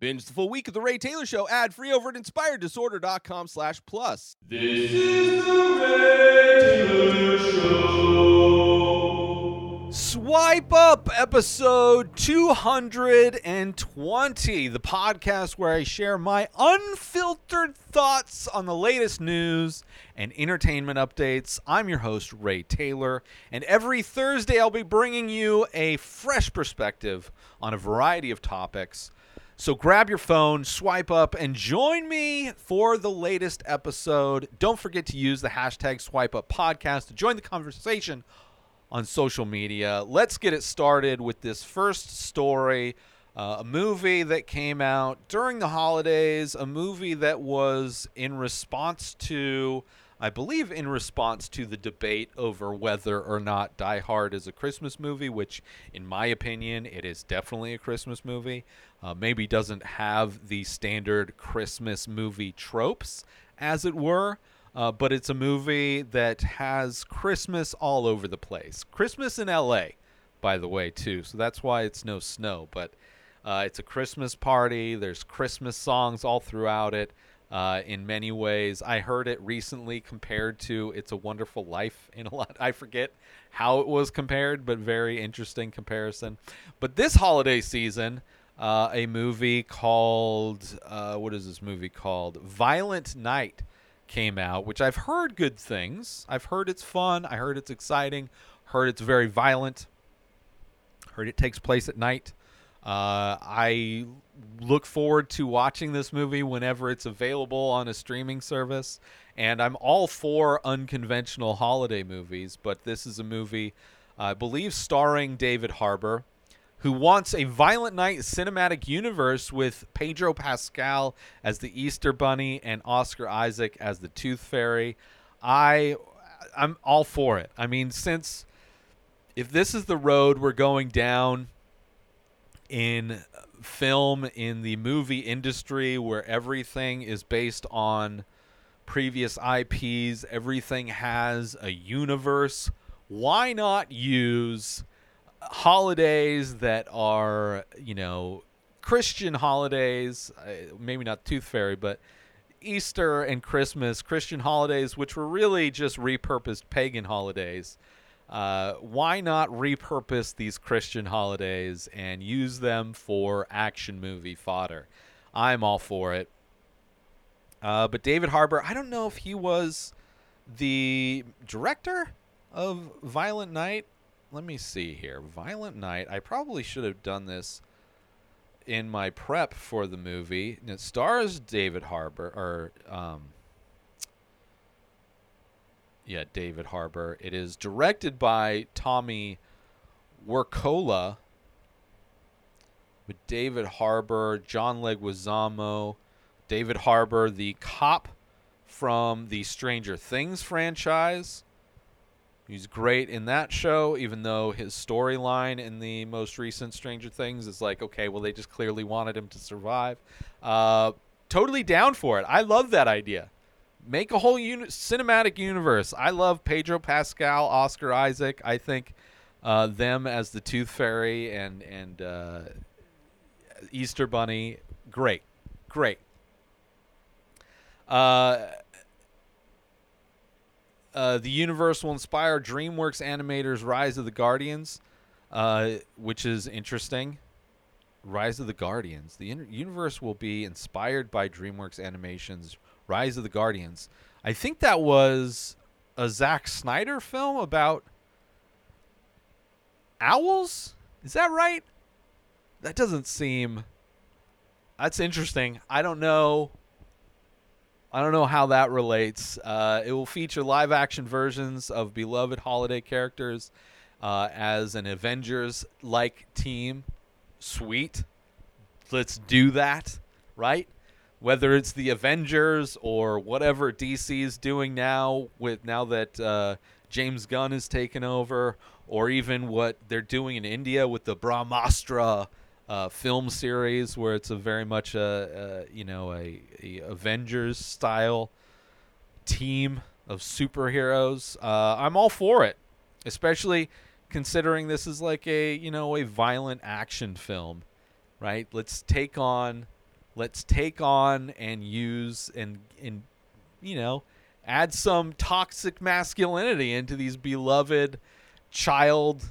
Binge the full week of The Ray Taylor Show ad free over at inspireddisorder.com slash plus. This is the Ray Taylor Show. Swipe Up, episode 220, the podcast where I share my unfiltered thoughts on the latest news and entertainment updates. I'm your host, Ray Taylor, and every Thursday I'll be bringing you a fresh perspective on a variety of topics. So grab your phone, swipe up, and join me for the latest episode. Don't forget to use the hashtag swipe up podcast to join the conversation on social media. Let's get it started with this first story. Uh, a movie that came out during the holidays, a movie that was in response to, I believe, in response to the debate over whether or not Die Hard is a Christmas movie, which, in my opinion, it is definitely a Christmas movie. Uh, maybe doesn't have the standard Christmas movie tropes, as it were. Uh, but it's a movie that has Christmas all over the place. Christmas in LA, by the way, too. So that's why it's no snow. But uh, it's a Christmas party. There's Christmas songs all throughout it. Uh, in many ways, I heard it recently compared to "It's a Wonderful Life." In a lot, I forget how it was compared, but very interesting comparison. But this holiday season, uh, a movie called uh, what is this movie called? Violent Night came out, which I've heard good things. I've heard it's fun. I heard it's exciting. Heard it's very violent. Heard it takes place at night. Uh, I look forward to watching this movie whenever it's available on a streaming service. And I'm all for unconventional holiday movies, but this is a movie, I believe, starring David Harbour, who wants a Violent Night cinematic universe with Pedro Pascal as the Easter Bunny and Oscar Isaac as the Tooth Fairy. I I'm all for it. I mean, since if this is the road we're going down in film in the movie industry where everything is based on previous IPs, everything has a universe, why not use holidays that are, you know, Christian holidays, uh, maybe not Tooth Fairy, but Easter and Christmas, Christian holidays, which were really just repurposed pagan holidays. Uh, why not repurpose these Christian holidays and use them for action movie fodder? I'm all for it. Uh, but David Harbour, I don't know if he was the director of Violent Night let me see here. Violent Night. I probably should have done this in my prep for the movie. And it stars David Harbour, or um, yeah, David Harbour. It is directed by Tommy Wirkola, with David Harbour, John Leguizamo, David Harbour, the cop from the Stranger Things franchise. He's great in that show, even though his storyline in the most recent Stranger Things is like, okay, well, they just clearly wanted him to survive. Uh, totally down for it. I love that idea. Make a whole uni- cinematic universe. I love Pedro Pascal, Oscar Isaac. I think uh, them as the Tooth Fairy and and uh, Easter Bunny, great, great. Uh, uh, the universe will inspire DreamWorks animators' Rise of the Guardians, uh, which is interesting. Rise of the Guardians. The universe will be inspired by DreamWorks Animation's Rise of the Guardians. I think that was a Zack Snyder film about owls. Is that right? That doesn't seem. That's interesting. I don't know I don't know how that relates. Uh, it will feature live action versions of beloved holiday characters uh, as an Avengers like team. Sweet. Let's do that, right? Whether it's the Avengers or whatever DC is doing now, with now that uh, James Gunn has taken over, or even what they're doing in India with the Brahmastra uh, film series where it's a very much a, a you know a, a, Avengers style team of superheroes. Uh, I'm all for it, especially considering this is like a you know a violent action film, right? Let's take on let's take on and use and and you know add some toxic masculinity into these beloved child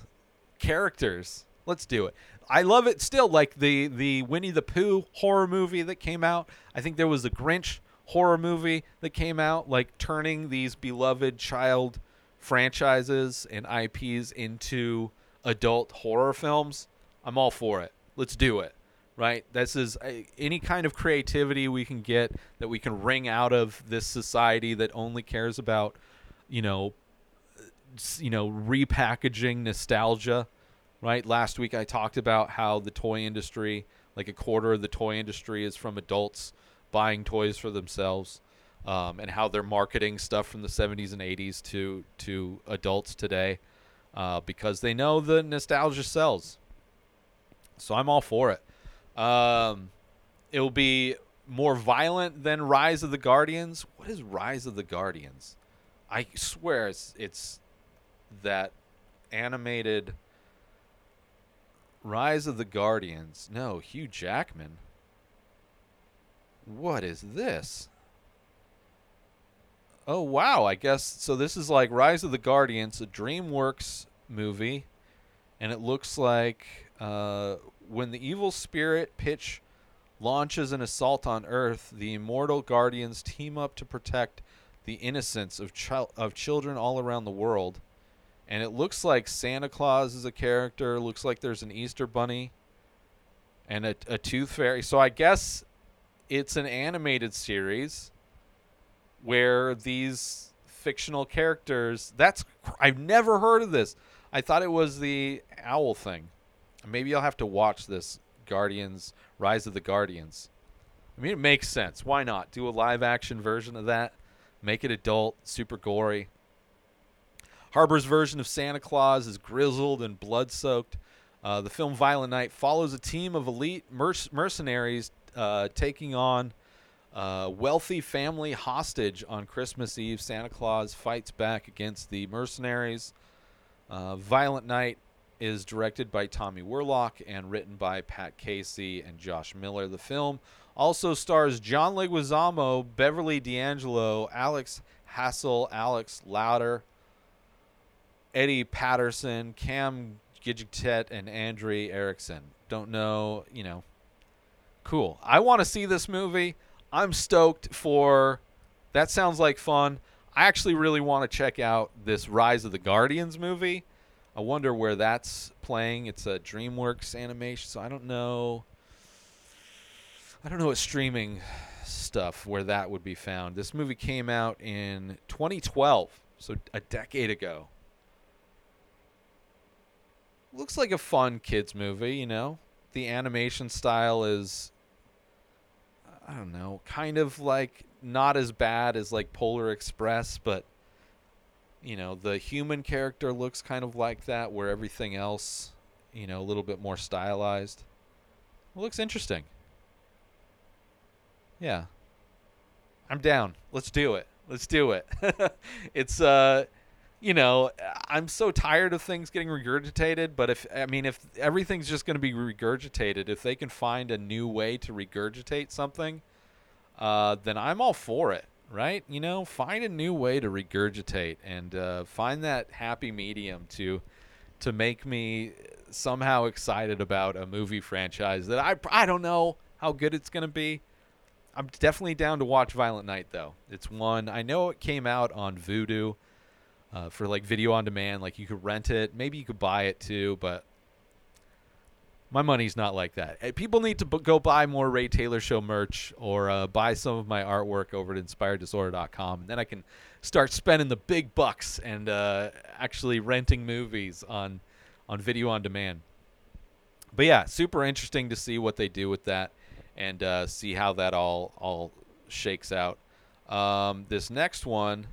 characters. Let's do it. I love it still. Like the the Winnie the Pooh horror movie that came out. I think there was a Grinch horror movie that came out, like turning these beloved child franchises and IPs into adult horror films. I'm all for it. Let's do it. Right? This is uh, any kind of creativity we can get that we can wring out of this society that only cares about, you know, you know, repackaging nostalgia. Right? Last week I talked about how the toy industry, like a quarter of the toy industry is from adults buying toys for themselves. Um, and how they're marketing stuff from the 70s and 80s to to adults today uh, because they know the nostalgia sells. So I'm all for it. Um, it'll be more violent than Rise of the Guardians. What is Rise of the Guardians? I swear it's it's that animated Rise of the Guardians. No, Hugh Jackman. What is this? Oh wow, I guess so this is like Rise of the Guardians, a DreamWorks movie, and it looks like uh, when the evil spirit pitch launches an assault on Earth, the immortal guardians team up to protect the innocence of of children all around the world. And it looks like Santa Claus is a character. Looks like there's an Easter bunny and a, a tooth fairy. So I guess it's an animated series where these fictional characters that's I've never heard of this. I thought it was the owl thing. Maybe I'll have to watch this Guardians Rise of the Guardians. I mean it makes sense. Why not? Do a live action version of that. Make it adult, super gory. Harbour's version of Santa Claus is grizzled and blood soaked. Uh, the film Violent Night follows a team of elite merc- mercenaries uh, taking on a wealthy family hostage on Christmas Eve. Santa Claus fights back against the mercenaries. Uh, Violent Night is directed by Tommy Warlock and written by Pat Casey and Josh Miller. The film also stars John Leguizamo, Beverly D'Angelo, Alex Hassell, Alex Louder, Edi Patterson, Cam Gidget, and Andre Erickson. Don't know, you know. Cool. I want to see this movie. I'm stoked for. That sounds like fun. I actually really want to check out this Rise of the Guardians movie. I wonder where that's playing. It's a DreamWorks animation, so I don't know. I don't know what streaming stuff where that would be found. This movie came out in 2012, so a decade ago. Looks like a fun kids movie, you know. The animation style is I don't know, kind of like not as bad as like Polar Express, but you know, the human character looks kind of like that where everything else, you know, a little bit more stylized. It looks interesting. Yeah. I'm down. Let's do it. Let's do it. it's uh you know, I'm so tired of things getting regurgitated, but if I mean if everything's just going to be regurgitated, if they can find a new way to regurgitate something, uh, then I'm all for it, right? You know, find a new way to regurgitate and uh, find that happy medium to to make me somehow excited about a movie franchise that I I don't know how good it's going to be. I'm definitely down to watch Violent Night though. It's one I know it came out on Vudu uh, for like video on demand. Like you could rent it, maybe you could buy it too, but my money's not like that. Eh, People need to b- go buy more Ray Taylor Show merch or uh, buy some of my artwork over at InspiredDisorder.com, and then I can start spending the big bucks and uh, actually renting movies on on video on demand. But yeah, super interesting to see what they do with that and uh, see how that all all shakes out. Um, this next one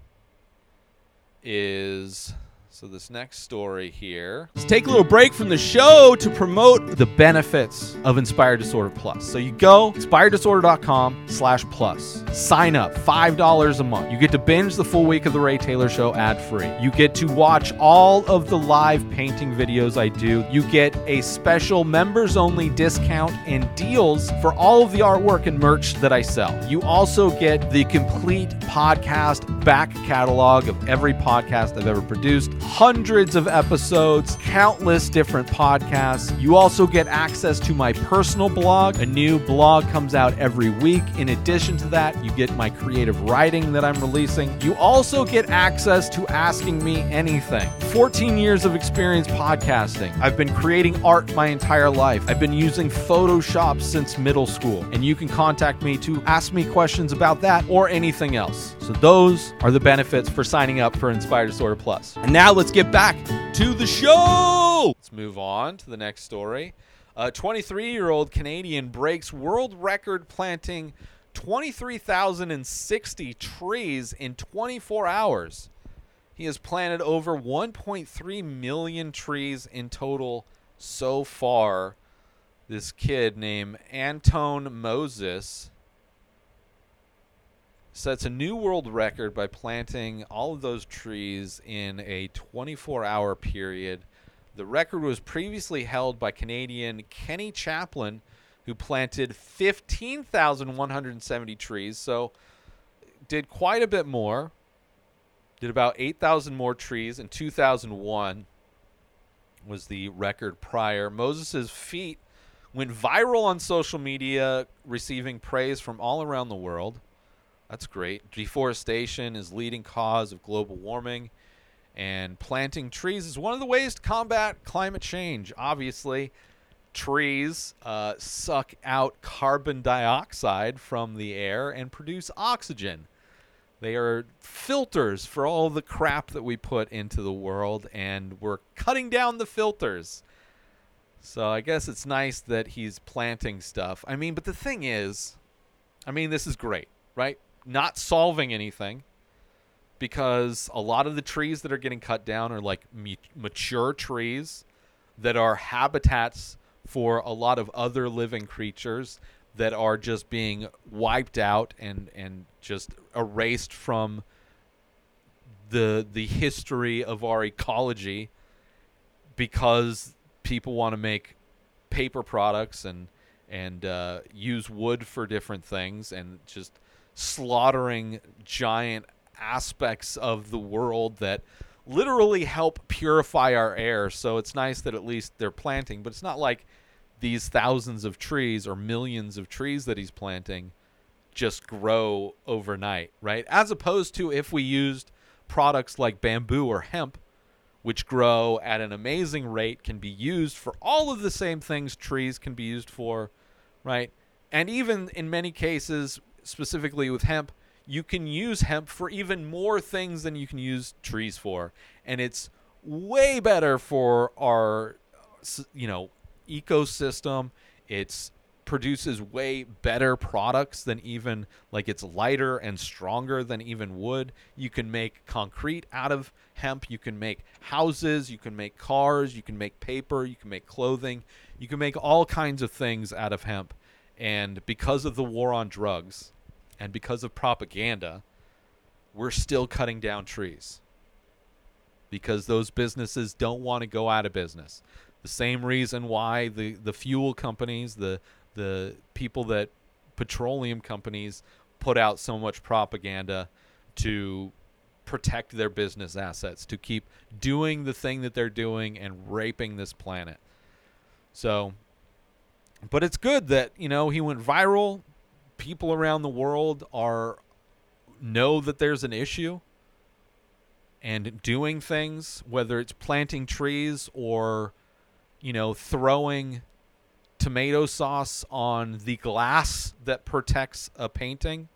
is So this next story here. Let's take a little break from the show to promote the benefits of Inspired Disorder Plus. So you go inspireddisorder.com slash plus. Sign up, $5 a month. You get to binge the full week of the Ray Taylor Show ad-free. You get to watch all of the live painting videos I do. You get a special members-only discount and deals for all of the artwork and merch that I sell. You also get the complete podcast back catalog of every podcast I've ever produced, hundreds of episodes, countless different podcasts. You also get access to my personal blog. A new blog comes out every week. In addition to that, you get my creative writing that I'm releasing. You also get access to asking me anything. 14 years of experience podcasting. I've been creating art my entire life. I've been using Photoshop since middle school, and you can contact me to ask me questions about that or anything else. So those are the benefits for signing up for Inspired Disorder Plus. And now let's get back to the show. Let's move on to the next story. A 23 year old Canadian breaks world record planting 23,060 trees in 24 hours. He has planted over 1.3 million trees in total so far. This kid named Antoine Moses sets a new world record by planting all of those trees in a 24 hour period. The record was previously held by Canadian Kenny Chaplin, who planted 15,170 trees. So, did quite a bit more. Did about 8,000 more trees in 2001 was the record prior. Moses's feat went viral on social media, receiving praise from all around the world. That's great. Deforestation is leading cause of global warming, and planting trees is one of the ways to combat climate change. Obviously, trees uh, suck out carbon dioxide from the air and produce oxygen. They are filters for all the crap that we put into the world, and we're cutting down the filters. So I guess it's nice that he's planting stuff. I mean, but the thing is, I mean, this is great, right? Not solving anything because a lot of the trees that are getting cut down are like mature trees that are habitats for a lot of other living creatures that are just being wiped out and and just erased from the the history of our ecology because people want to make paper products and and uh, use wood for different things and just slaughtering giant aspects of the world that literally help purify our air. So it's nice that at least they're planting, but it's not like these thousands of trees or millions of trees that he's planting just grow overnight, right? As opposed to if we used products like bamboo or hemp, which grow at an amazing rate, can be used for all of the same things trees can be used for, right? And even in many cases, specifically with hemp, you can use hemp for even more things than you can use trees for. And it's way better for our, you know, ecosystem. It's produces way better products than even like it's lighter and stronger than even wood. You can make concrete out of hemp. You can make houses. You can make cars. You can make paper. You can make clothing. You can make all kinds of things out of hemp. And because of the war on drugs and because of propaganda, we're still cutting down trees because those businesses don't want to go out of business. The same reason why the, the fuel companies, the the people that petroleum companies put out so much propaganda to protect their business assets, to keep doing the thing that they're doing and raping this planet. So, but it's good that, you know, he went viral. People around the world are know that there's an issue and doing things, whether it's planting trees or, you know, throwing tomato sauce on the glass that protects a painting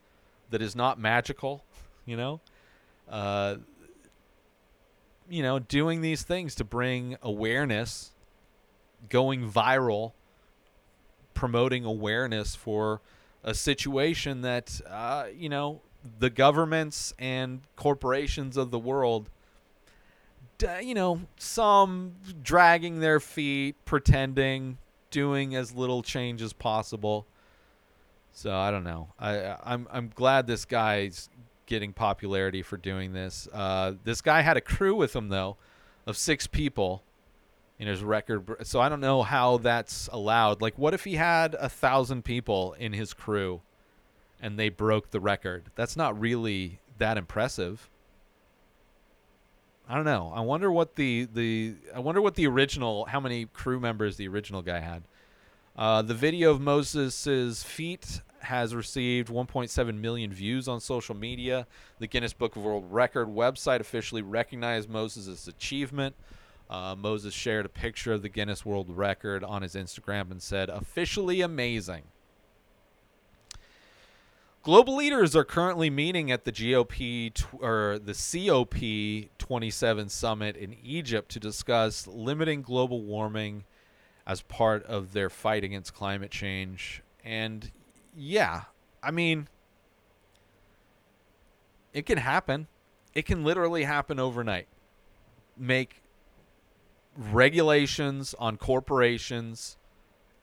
that is not magical, you know, uh, you know, doing these things to bring awareness, going viral, promoting awareness for a situation that, uh, you know, the governments and corporations of the world you know, some dragging their feet, pretending, doing as little change as possible. So I don't know. I I'm I'm glad this guy's getting popularity for doing this. Uh, this guy had a crew with him though, of six people in his record. So I don't know how that's allowed. Like, what if he had a thousand people in his crew, and they broke the record? That's not really that impressive. I don't know. I wonder what the the I wonder what the original how many crew members the original guy had. Uh, the video of Moses's feat has received 1.7 million views on social media. The Guinness Book of World Record website officially recognized Moses' achievement. Uh, Moses shared a picture of the Guinness World Record on his Instagram and said, "Officially amazing." Global leaders are currently meeting at the GOP tw- or the COP 27 summit in Egypt to discuss limiting global warming as part of their fight against climate change. And yeah, I mean, it can happen. It can literally happen overnight. Make regulations on corporations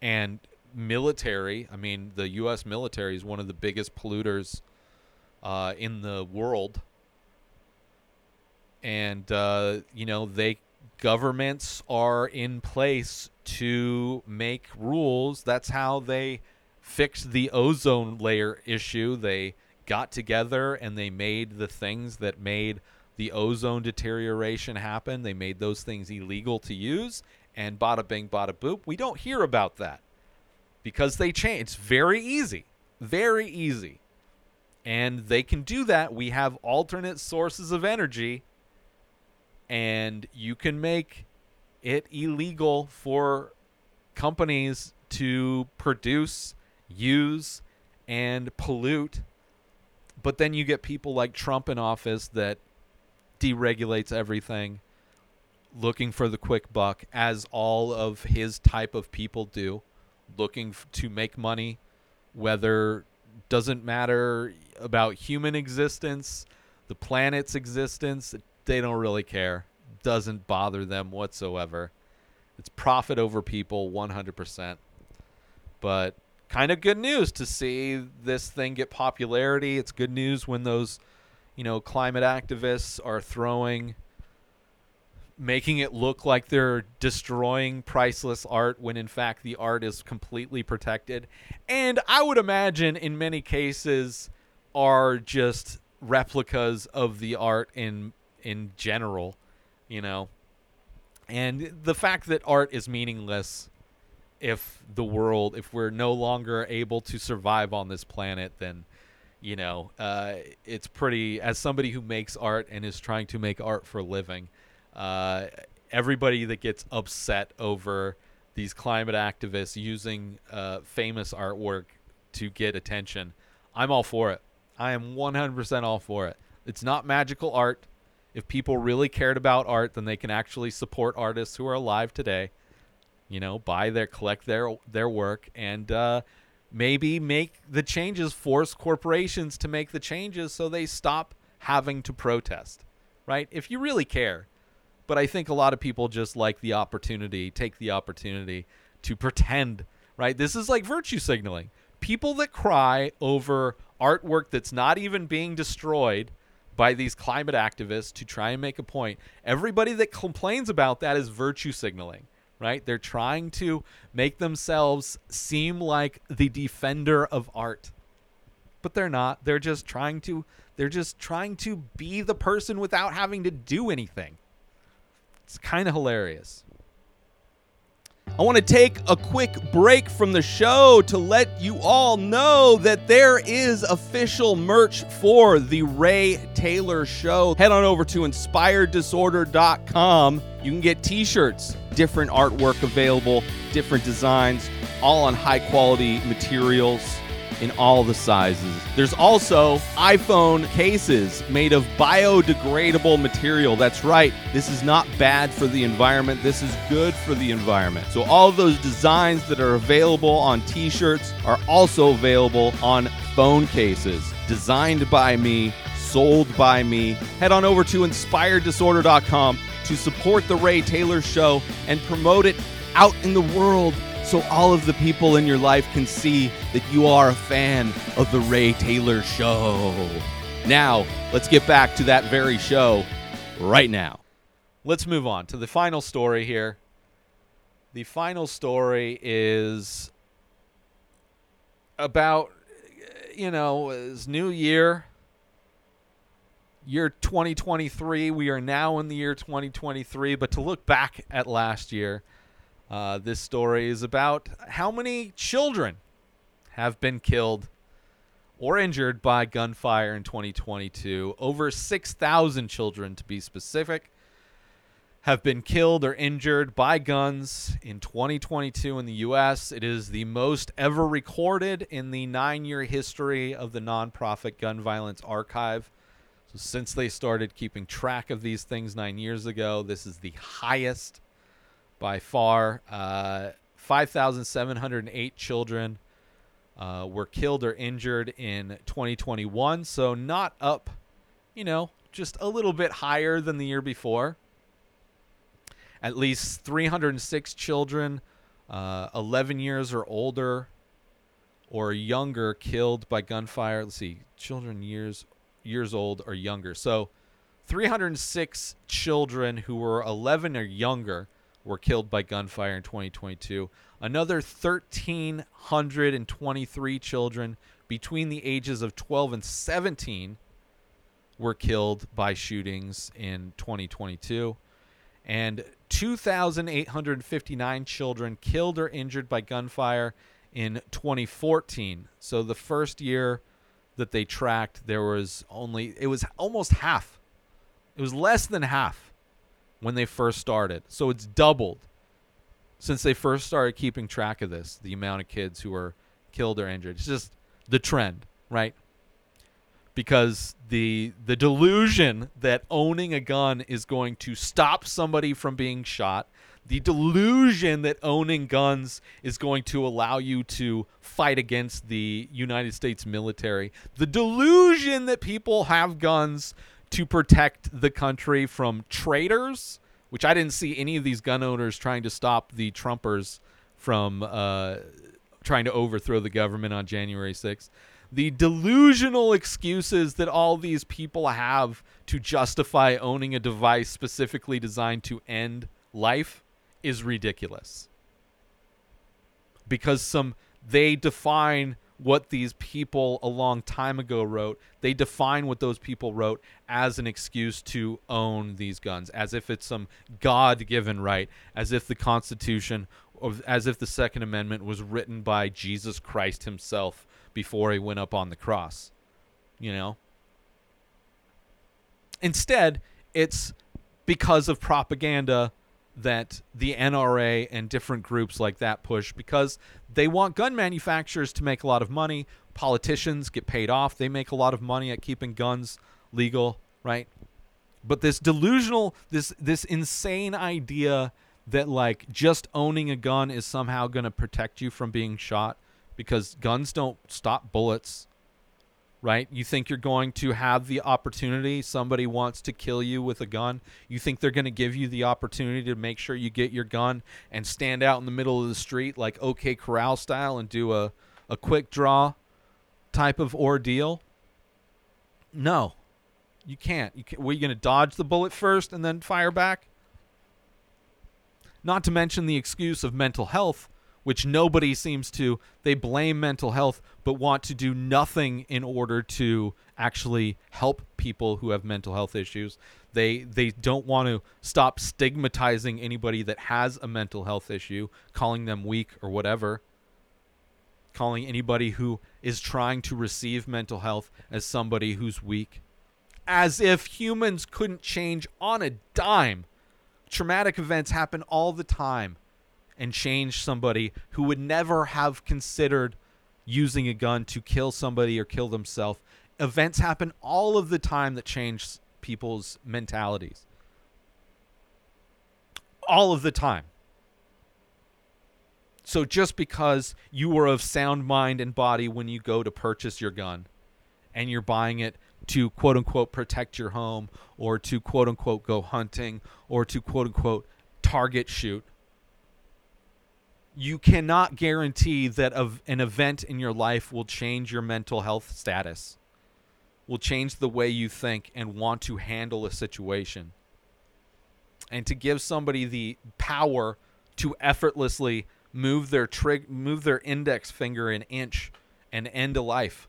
and military. I mean, the U.S. military is one of the biggest polluters uh, in the world, and uh, you know they governments are in place to make rules. That's how they fixed the ozone layer issue. They got together and they made the things that made the ozone deterioration happened. They made those things illegal to use, and bada bing, bada boop. We don't hear about that because they change. It's very easy, very easy. And they can do that. We have alternate sources of energy, and you can make it illegal for companies to produce, use, and pollute. But then you get people like Trump in office that deregulates everything, looking for the quick buck, as all of his type of people do, looking f- to make money, whether doesn't matter about human existence, the planet's existence, they don't really care. Doesn't bother them whatsoever. It's profit over people 100%. But kind of good news to see this thing get popularity. It's good news when those, you know, climate activists are throwing making it look like they're destroying priceless art when in fact the art is completely protected. And I would imagine in many cases are just replicas of the art in in general, you know. And the fact that art is meaningless if the world if we're no longer able to survive on this planet then you know uh, it's pretty as somebody who makes art and is trying to make art for a living uh, everybody that gets upset over these climate activists using uh, famous artwork to get attention i'm all for it. I am 100% all for it. It's not magical art. If people really cared about art then they can actually support artists who are alive today you know buy their collect their their work and uh, maybe make the changes force corporations to make the changes so they stop having to protest right? If you really care. But i think a lot of people just like the opportunity take the opportunity to pretend right? This is like virtue signaling. People that cry over artwork that's not even being destroyed by these climate activists to try and make a point everybody that complains about that is virtue signaling right? They're trying to make themselves seem like the defender of art. But they're not. They're just trying to they're just trying to be the person without having to do anything. It's kind of hilarious. I want to take a quick break from the show to let you all know that there is official merch for the Ray Taylor Show. Head on over to inspireddisorder.com. You can get t shirts, different artwork available, different designs, all on high quality materials in all the sizes. There's also iPhone cases made of biodegradable material. That's right, this is not bad for the environment, this is good for the environment. So, all those designs that are available on t shirts are also available on phone cases. Designed by me, sold by me. Head on over to inspireddisorder.com to support the Ray Taylor Show and promote it out in the world so all of the people in your life can see that you are a fan of the Ray Taylor Show. Now, let's get back to that very show right now. Let's move on to the final story here. The final story is about, you know, it's new year, year 2023. We are now in the year 2023, but to look back at last year, uh, this story is about how many children have been killed or injured by gunfire in 2022. Over 6,000 children, to be specific, have been killed or injured by guns in 2022 in the U.S. It is the most ever recorded in the nine year history of the nonprofit Gun Violence Archive. So, since they started keeping track of these things nine years ago, this is the highest by far. Uh, 5,708 children uh, were killed or injured in 2021. So not up, you know, just a little bit higher than the year before. At least 306 children, uh, 11 years or older or younger, killed by gunfire. Let's see, children years years old or younger. So 306 children who were 11 or younger were killed by gunfire in 2022. Another 1,323 children between the ages of 12 and 17 were killed by shootings in 2022. And 2,859 children killed or injured by gunfire in 2014. So the first year that they tracked, there was only, it was almost half. It was less than half when they first started. So it's doubled since they first started keeping track of this, the amount of kids who were killed or injured. It's just the trend, right? Because the the delusion that owning a gun is going to stop somebody from being shot, the delusion that owning guns is going to allow you to fight against the United States military, the delusion that people have guns to protect the country from traitors, which I didn't see any of these gun owners trying to stop the Trumpers from uh, trying to overthrow the government on January 6th. The delusional excuses that all these people have to justify owning a device specifically designed to end life is ridiculous. Because some they define what these people a long time ago wrote. They define what those people wrote as an excuse to own these guns, as if it's some God given right, as if the Constitution, as if the Second Amendment was written by Jesus Christ himself before he went up on the cross. You know? Instead, it's because of propaganda that the NRA and different groups like that push because they want gun manufacturers to make a lot of money. Politicians get paid off. They make a lot of money at keeping guns legal, right? But this delusional, this this insane idea that like just owning a gun is somehow going to protect you from being shot because guns don't stop bullets right? You think you're going to have the opportunity. Somebody wants to kill you with a gun. You think they're going to give you the opportunity to make sure you get your gun and stand out in the middle of the street like OK Corral style and do a, a quick draw type of ordeal? No, you can't. You can't. Were you going to dodge the bullet first and then fire back? Not to mention the excuse of mental health which nobody seems to. They blame mental health, but want to do nothing in order to actually help people who have mental health issues. They they don't want to stop stigmatizing anybody that has a mental health issue, calling them weak or whatever. Calling anybody who is trying to receive mental health as somebody who's weak. As if humans couldn't change on a dime. Traumatic events happen all the time and change somebody who would never have considered using a gun to kill somebody or kill themselves. Events happen all of the time that change people's mentalities. All of the time. So just because you were of sound mind and body when you go to purchase your gun and you're buying it to quote unquote protect your home or to quote unquote go hunting or to quote unquote target shoot you cannot guarantee that an event in your life will change your mental health status will change the way you think and want to handle a situation. And to give somebody the power to effortlessly move their trig move their index finger an inch and end a life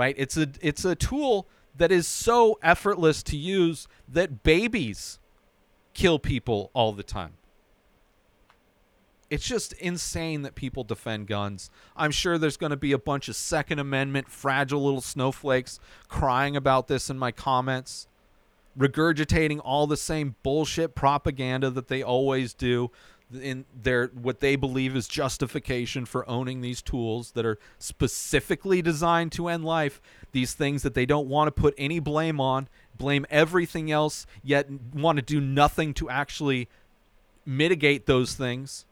right? It's a it's a tool that is so effortless to use that babies kill people all the time it's just insane that people defend guns. I'm sure there's going to be a bunch of Second Amendment fragile little snowflakes crying about this in my comments, regurgitating all the same bullshit propaganda that they always do in their what they believe is justification for owning these tools that are specifically designed to end life these things that they don't want to put any blame on blame everything else yet want to do nothing to actually mitigate those things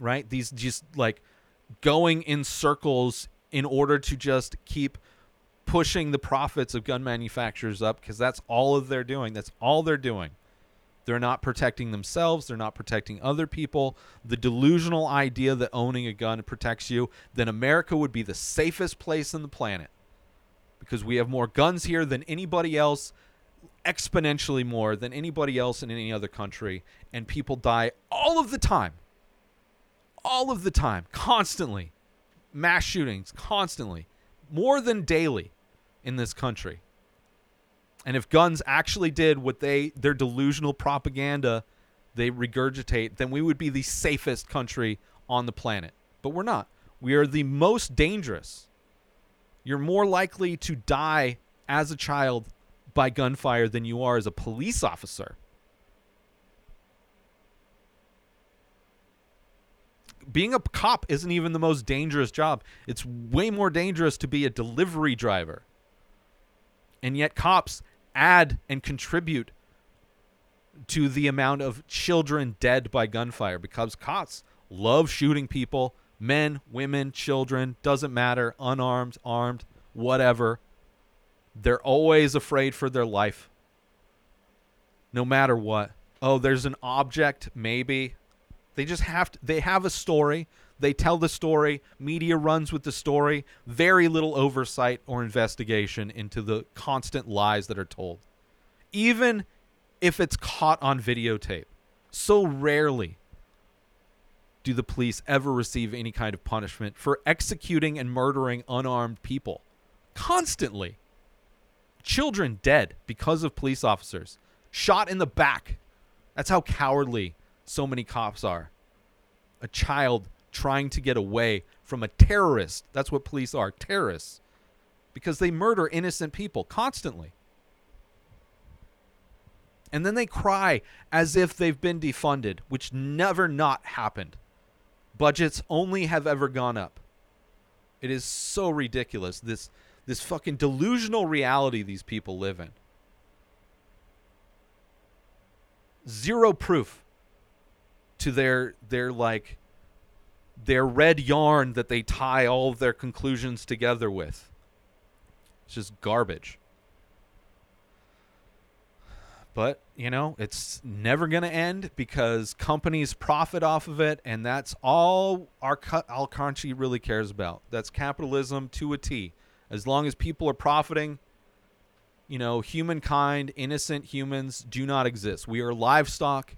right? These just like going in circles in order to just keep pushing the profits of gun manufacturers up because that's all of they're doing. That's all they're doing. They're not protecting themselves, they're not protecting other people. The delusional idea that owning a gun protects you, then America would be the safest place on the planet. Because we have more guns here than anybody else, exponentially more than anybody else in any other country, and people die all of the time all of the time, constantly. Mass shootings, constantly. More than daily in this country. And if guns actually did what they their delusional propaganda they regurgitate, then we would be the safest country on the planet. But we're not. We are the most dangerous. You're more likely to die as a child by gunfire than you are as a police officer. Being a cop isn't even the most dangerous job. It's way more dangerous to be a delivery driver. And yet cops add and contribute to the amount of children dead by gunfire because cops love shooting people, men, women, children, doesn't matter, unarmed, armed, whatever. They're always afraid for their life. No matter what. Oh, there's an object, maybe. They just have to, they have a story. They tell the story. Media runs with the story. Very little oversight or investigation into the constant lies that are told. Even if it's caught on videotape. So rarely do the police ever receive any kind of punishment for executing and murdering unarmed people. Constantly. Children dead because of police officers. Shot in the back. That's how cowardly so many cops are. A child trying to get away from a terrorist. That's what police are terrorists. Because they murder innocent people constantly. And then they cry as if they've been defunded, which never not happened. Budgets only have ever gone up. It is so ridiculous. This this fucking delusional reality these people live in. Zero proof to their their like their red yarn that they tie all of their conclusions together with. It's just garbage. But, you know, it's never going to end because companies profit off of it, and that's all our, our country really cares about. That's capitalism to a T. As long as people are profiting, you know, humankind, innocent humans do not exist. We are livestock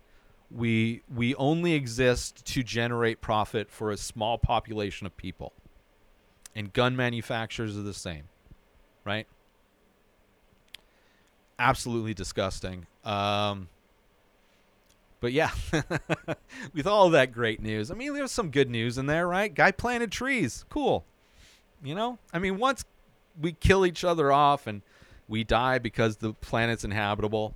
we we only exist to generate profit for a small population of people. And gun manufacturers are the same right? Absolutely disgusting. Um, but yeah with all that great news i mean there's some good news in there right? Guy planted trees. Cool. You know i mean once we kill each other off and we die because the planet's inhabitable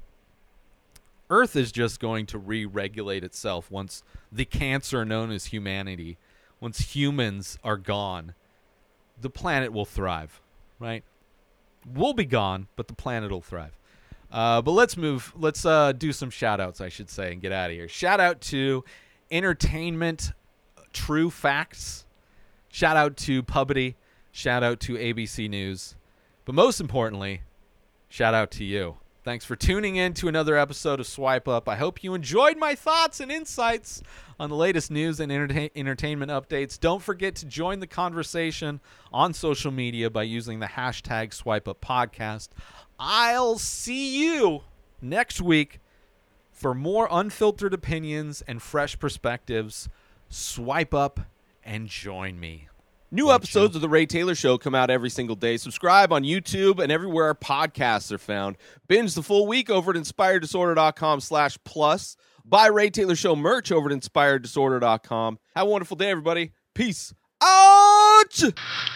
Earth is just going to re regulate itself once the cancer known as humanity, once humans are gone, the planet will thrive, right? We'll be gone, but the planet will thrive. Uh, but let's move. Let's uh, do some shout outs, I should say, and get out of here. Shout out to Entertainment True Facts. Shout out to Pubity. Shout out to ABC News. But most importantly, shout out to you. Thanks for tuning in to another episode of Swipe Up. I hope you enjoyed my thoughts and insights on the latest news and entertain- entertainment updates. Don't forget to join the conversation on social media by using the hashtag Swipe Up Podcast. I'll see you next week for more unfiltered opinions and fresh perspectives. Swipe up and join me. New Won't episodes you? of the Ray Taylor Show come out every single day. Subscribe on YouTube and everywhere our podcasts are found. Binge the full week over at inspireddisorder.com slash plus. Buy Ray Taylor Show merch over at inspireddisorder.com. Have a wonderful day, everybody. Peace out!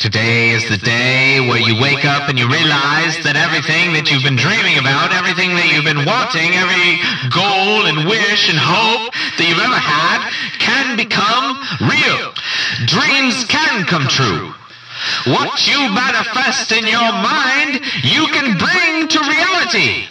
Today is the day where you wake up and you realize that everything that you've been dreaming about, everything that you've been wanting, every goal and wish and hope that you've ever had can become real. Dreams can come true. What you manifest in your mind, you can bring to reality.